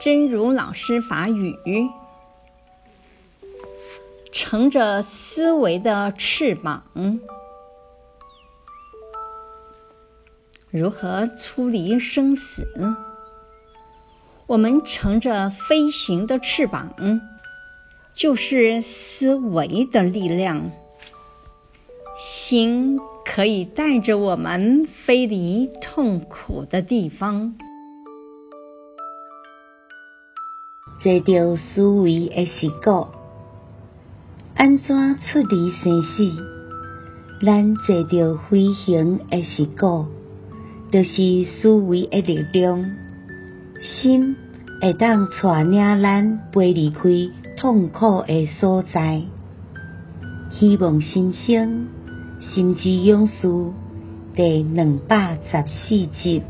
真如老师法语，乘着思维的翅膀，如何出离生死？我们乘着飞行的翅膀，就是思维的力量，心可以带着我们飞离痛苦的地方。坐着思维的时鼓，安怎出离生死？咱坐着飞行的时鼓，就是思维的力量，心会当带领咱飞离开痛苦的所在。希望新生心之勇士第两百十四集。